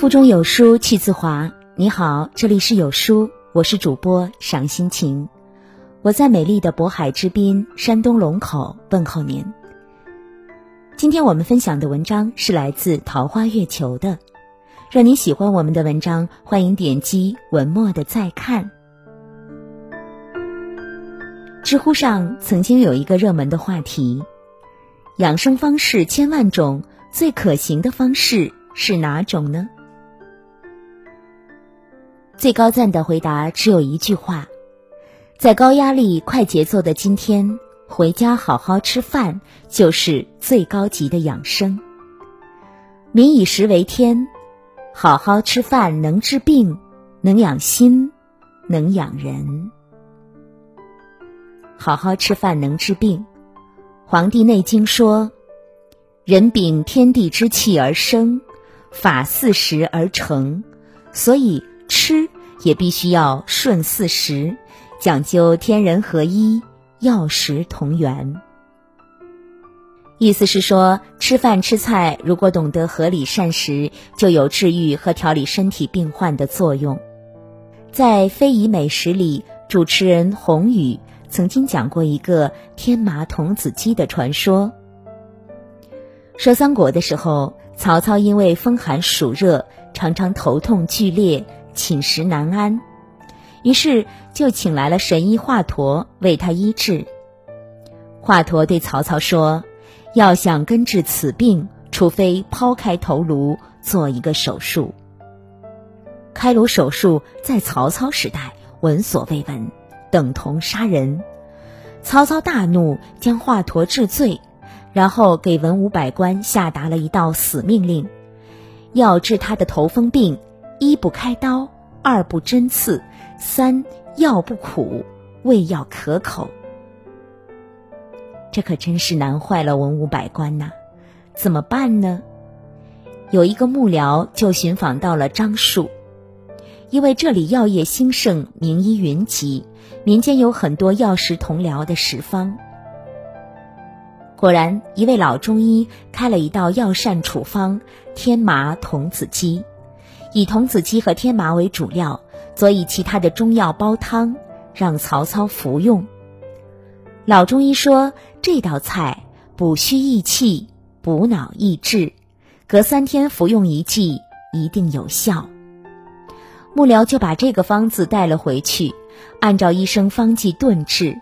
腹中有书气自华。你好，这里是有书，我是主播赏心情。我在美丽的渤海之滨，山东龙口问候您。今天我们分享的文章是来自桃花月球的。若您喜欢我们的文章，欢迎点击文末的再看。知乎上曾经有一个热门的话题：养生方式千万种，最可行的方式是哪种呢？最高赞的回答只有一句话：在高压力、快节奏的今天，回家好好吃饭就是最高级的养生。民以食为天，好好吃饭能治病，能养心，能养人。好好吃饭能治病，《黄帝内经》说：“人禀天地之气而生，法四时而成。”所以。吃也必须要顺四时，讲究天人合一，药食同源。意思是说，吃饭吃菜，如果懂得合理膳食，就有治愈和调理身体病患的作用。在《非遗美食》里，主持人洪宇曾经讲过一个天麻童子鸡的传说。说三国的时候，曹操因为风寒暑热，常常头痛剧烈。寝食难安，于是就请来了神医华佗为他医治。华佗对曹操说：“要想根治此病，除非抛开头颅做一个手术。”开颅手术在曹操时代闻所未闻，等同杀人。曹操大怒，将华佗治罪，然后给文武百官下达了一道死命令：要治他的头风病。一不开刀，二不针刺，三药不苦，味药可口。这可真是难坏了文武百官呐！怎么办呢？有一个幕僚就寻访到了樟树，因为这里药业兴盛，名医云集，民间有很多药食同疗的食方。果然，一位老中医开了一道药膳处方：天麻童子鸡。以童子鸡和天麻为主料，佐以其他的中药煲汤，让曹操服用。老中医说，这道菜补虚益气、补脑益智，隔三天服用一剂，一定有效。幕僚就把这个方子带了回去，按照医生方剂炖制。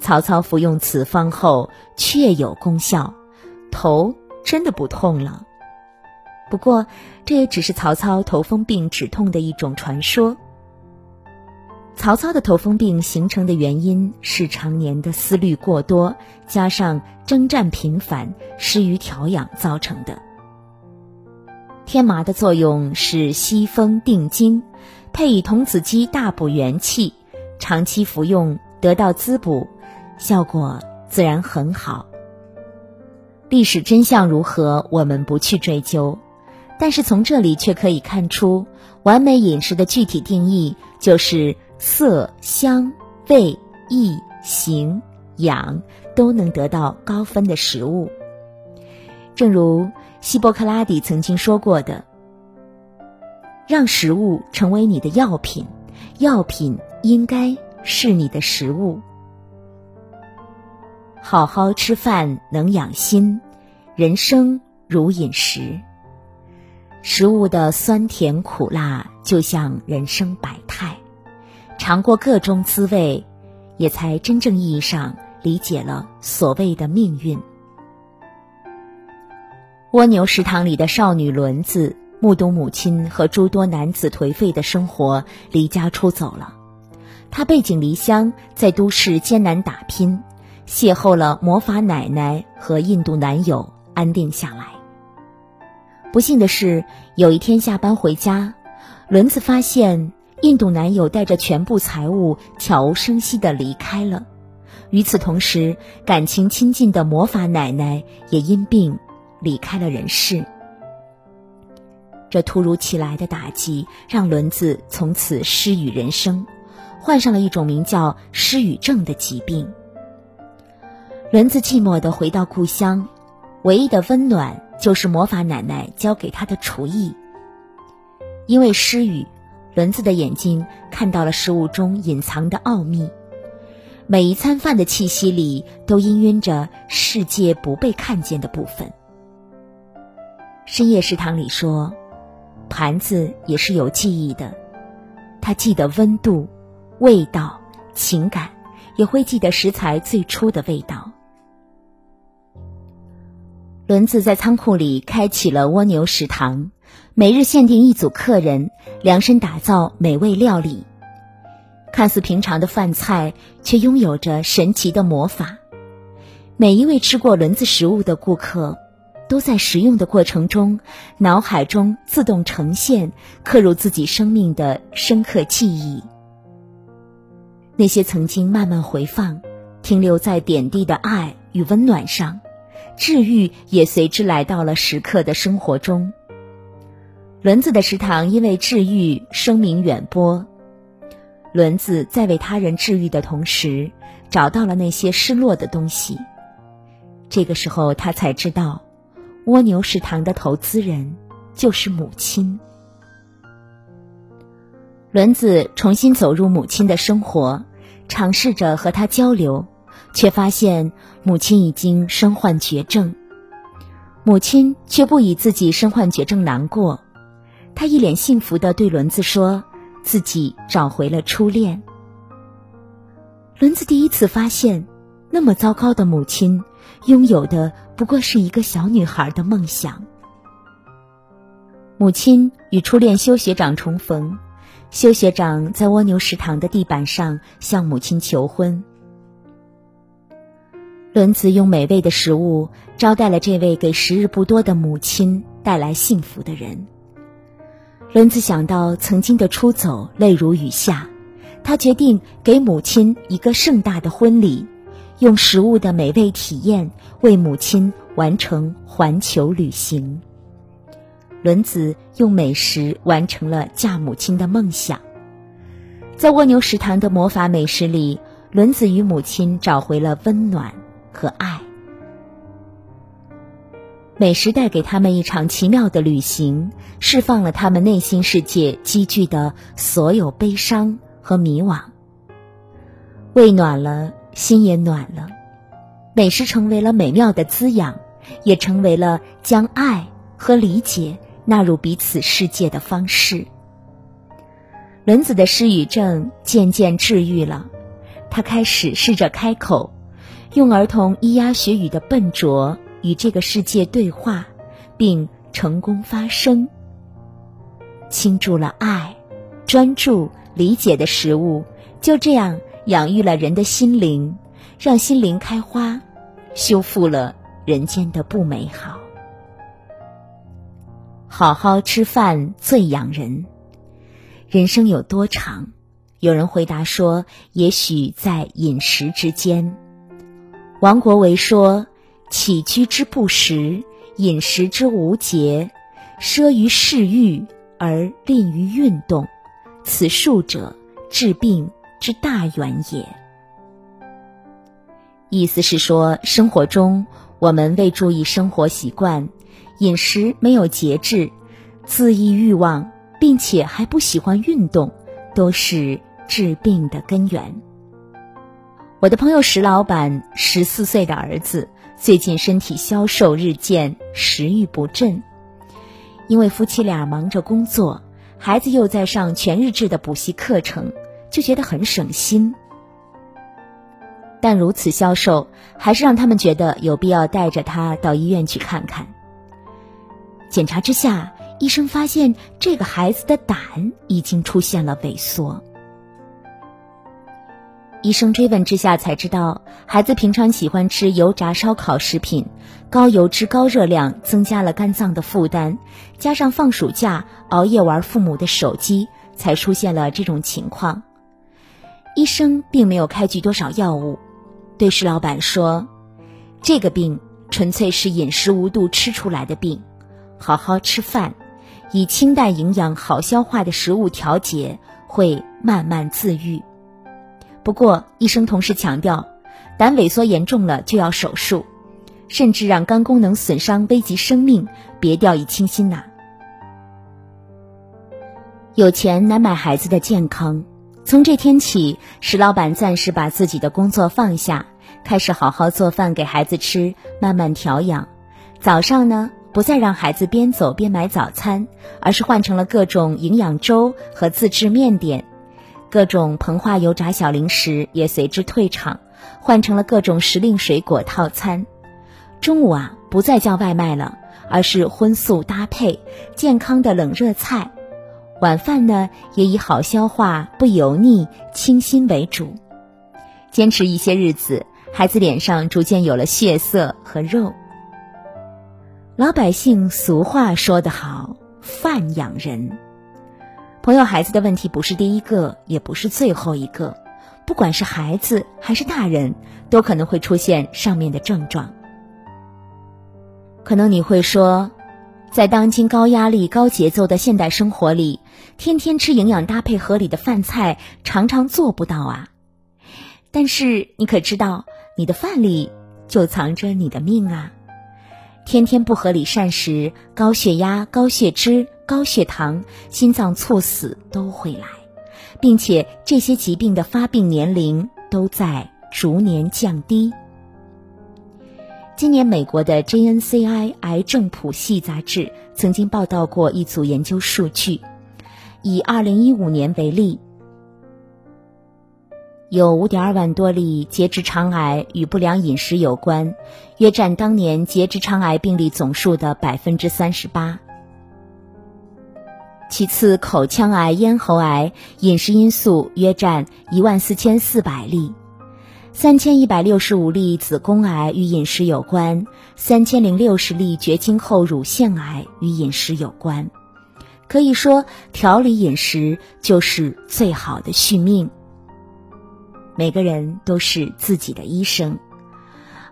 曹操服用此方后，确有功效，头真的不痛了。不过，这也只是曹操头风病止痛的一种传说。曹操的头风病形成的原因是常年的思虑过多，加上征战频繁、失于调养造成的。天麻的作用是息风定惊，配以童子鸡大补元气，长期服用得到滋补，效果自然很好。历史真相如何，我们不去追究。但是从这里却可以看出，完美饮食的具体定义就是色香味意形养都能得到高分的食物。正如希波克拉底曾经说过的：“让食物成为你的药品，药品应该是你的食物。好好吃饭能养心，人生如饮食。”食物的酸甜苦辣，就像人生百态，尝过各种滋味，也才真正意义上理解了所谓的命运。蜗牛食堂里的少女轮子，目睹母亲和诸多男子颓废的生活，离家出走了。她背井离乡，在都市艰难打拼，邂逅了魔法奶奶和印度男友，安定下来。不幸的是，有一天下班回家，轮子发现印度男友带着全部财物悄无声息的离开了。与此同时，感情亲近的魔法奶奶也因病离开了人世。这突如其来的打击让轮子从此失语人生，患上了一种名叫失语症的疾病。轮子寂寞的回到故乡，唯一的温暖。就是魔法奶奶教给他的厨艺。因为失语，轮子的眼睛看到了食物中隐藏的奥秘。每一餐饭的气息里都氤氲着世界不被看见的部分。深夜食堂里说，盘子也是有记忆的，它记得温度、味道、情感，也会记得食材最初的味道。轮子在仓库里开启了蜗牛食堂，每日限定一组客人，量身打造美味料理。看似平常的饭菜，却拥有着神奇的魔法。每一位吃过轮子食物的顾客，都在食用的过程中，脑海中自动呈现刻入自己生命的深刻记忆。那些曾经慢慢回放、停留在点滴的爱与温暖上，治愈也随之来到了食客的生活中。轮子的食堂因为治愈，声名远播。轮子在为他人治愈的同时，找到了那些失落的东西。这个时候，他才知道，蜗牛食堂的投资人就是母亲。轮子重新走入母亲的生活，尝试着和她交流，却发现母亲已经身患绝症。母亲却不以自己身患绝症难过，她一脸幸福的对轮子说。自己找回了初恋。轮子第一次发现，那么糟糕的母亲，拥有的不过是一个小女孩的梦想。母亲与初恋修学长重逢，修学长在蜗牛食堂的地板上向母亲求婚。轮子用美味的食物招待了这位给时日不多的母亲带来幸福的人。轮子想到曾经的出走，泪如雨下。他决定给母亲一个盛大的婚礼，用食物的美味体验为母亲完成环球旅行。轮子用美食完成了嫁母亲的梦想。在蜗牛食堂的魔法美食里，轮子与母亲找回了温暖和爱。美食带给他们一场奇妙的旅行，释放了他们内心世界积聚的所有悲伤和迷惘。胃暖了，心也暖了。美食成为了美妙的滋养，也成为了将爱和理解纳入彼此世界的方式。轮子的失语症渐渐治愈了，他开始试着开口，用儿童咿呀学语的笨拙。与这个世界对话，并成功发声，倾注了爱、专注、理解的食物，就这样养育了人的心灵，让心灵开花，修复了人间的不美好。好好吃饭最养人。人生有多长？有人回答说：“也许在饮食之间。”王国维说。起居之不食，饮食之无节，奢于嗜欲而吝于运动，此数者治病之大源也。意思是说，生活中我们未注意生活习惯，饮食没有节制，恣意欲望，并且还不喜欢运动，都是治病的根源。我的朋友石老板十四岁的儿子。最近身体消瘦日渐，食欲不振。因为夫妻俩忙着工作，孩子又在上全日制的补习课程，就觉得很省心。但如此消瘦，还是让他们觉得有必要带着他到医院去看看。检查之下，医生发现这个孩子的胆已经出现了萎缩。医生追问之下才知道，孩子平常喜欢吃油炸烧烤食品，高油脂高热量，增加了肝脏的负担，加上放暑假熬夜玩父母的手机，才出现了这种情况。医生并没有开具多少药物，对石老板说：“这个病纯粹是饮食无度吃出来的病，好好吃饭，以清淡、营养、好消化的食物调节，会慢慢自愈。”不过，医生同时强调，胆萎缩严重了就要手术，甚至让肝功能损伤危及生命，别掉以轻心呐。有钱难买孩子的健康。从这天起，石老板暂时把自己的工作放下，开始好好做饭给孩子吃，慢慢调养。早上呢，不再让孩子边走边买早餐，而是换成了各种营养粥和自制面点，各种膨化油炸小零食也随之退场，换成了各种时令水果套餐。中午啊，不再叫外卖了，而是荤素搭配，健康的冷热菜。晚饭呢，也以好消化、不油腻、清新为主。坚持一些日子，孩子脸上逐渐有了血色和肉。老百姓俗话说得好：“饭养人。”朋友，孩子的问题不是第一个，也不是最后一个。不管是孩子还是大人，都可能会出现上面的症状。可能你会说。在当今高压力、高节奏的现代生活里，天天吃营养搭配合理的饭菜，常常做不到啊。但是你可知道，你的饭里就藏着你的命啊！天天不合理膳食，高血压、高血脂、高血糖、心脏猝死都会来，并且这些疾病的发病年龄都在逐年降低。今年，美国的 JNCI 癌症谱系杂志曾经报道过一组研究数据，以2015年为例，有5.2万多例结直肠癌与不良饮食有关，约占当年结直肠癌病例总数的38%。其次，口腔癌、咽喉癌饮食因素约占14400例。三千一百六十五例子宫癌与饮食有关，三千零六十例绝经后乳腺癌与饮食有关。可以说，调理饮食就是最好的续命。每个人都是自己的医生，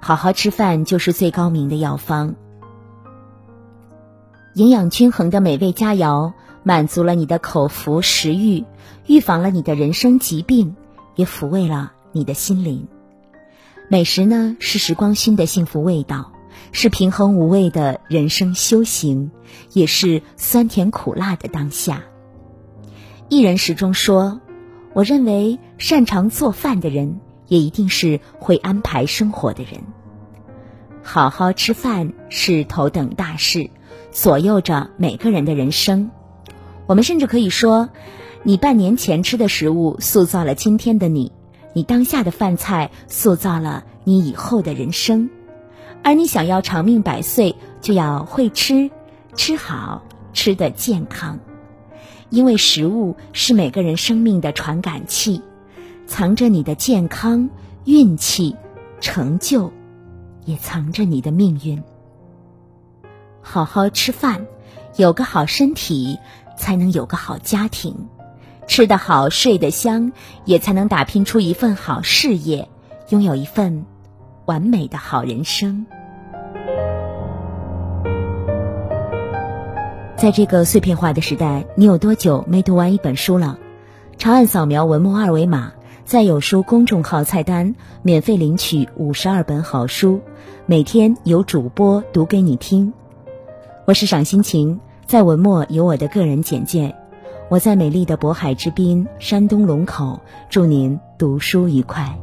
好好吃饭就是最高明的药方。营养均衡的美味佳肴，满足了你的口福食欲，预防了你的人生疾病，也抚慰了。你的心灵，美食呢是时光熏的幸福味道，是平衡无味的人生修行，也是酸甜苦辣的当下。一人始终说：“我认为擅长做饭的人，也一定是会安排生活的人。好好吃饭是头等大事，左右着每个人的人生。我们甚至可以说，你半年前吃的食物，塑造了今天的你。”你当下的饭菜塑造了你以后的人生，而你想要长命百岁，就要会吃，吃好，吃的健康，因为食物是每个人生命的传感器，藏着你的健康、运气、成就，也藏着你的命运。好好吃饭，有个好身体，才能有个好家庭。吃得好，睡得香，也才能打拼出一份好事业，拥有一份完美的好人生。在这个碎片化的时代，你有多久没读完一本书了？长按扫描文末二维码，在有书公众号菜单免费领取五十二本好书，每天有主播读给你听。我是赏心情，在文末有我的个人简介。我在美丽的渤海之滨，山东龙口，祝您读书愉快。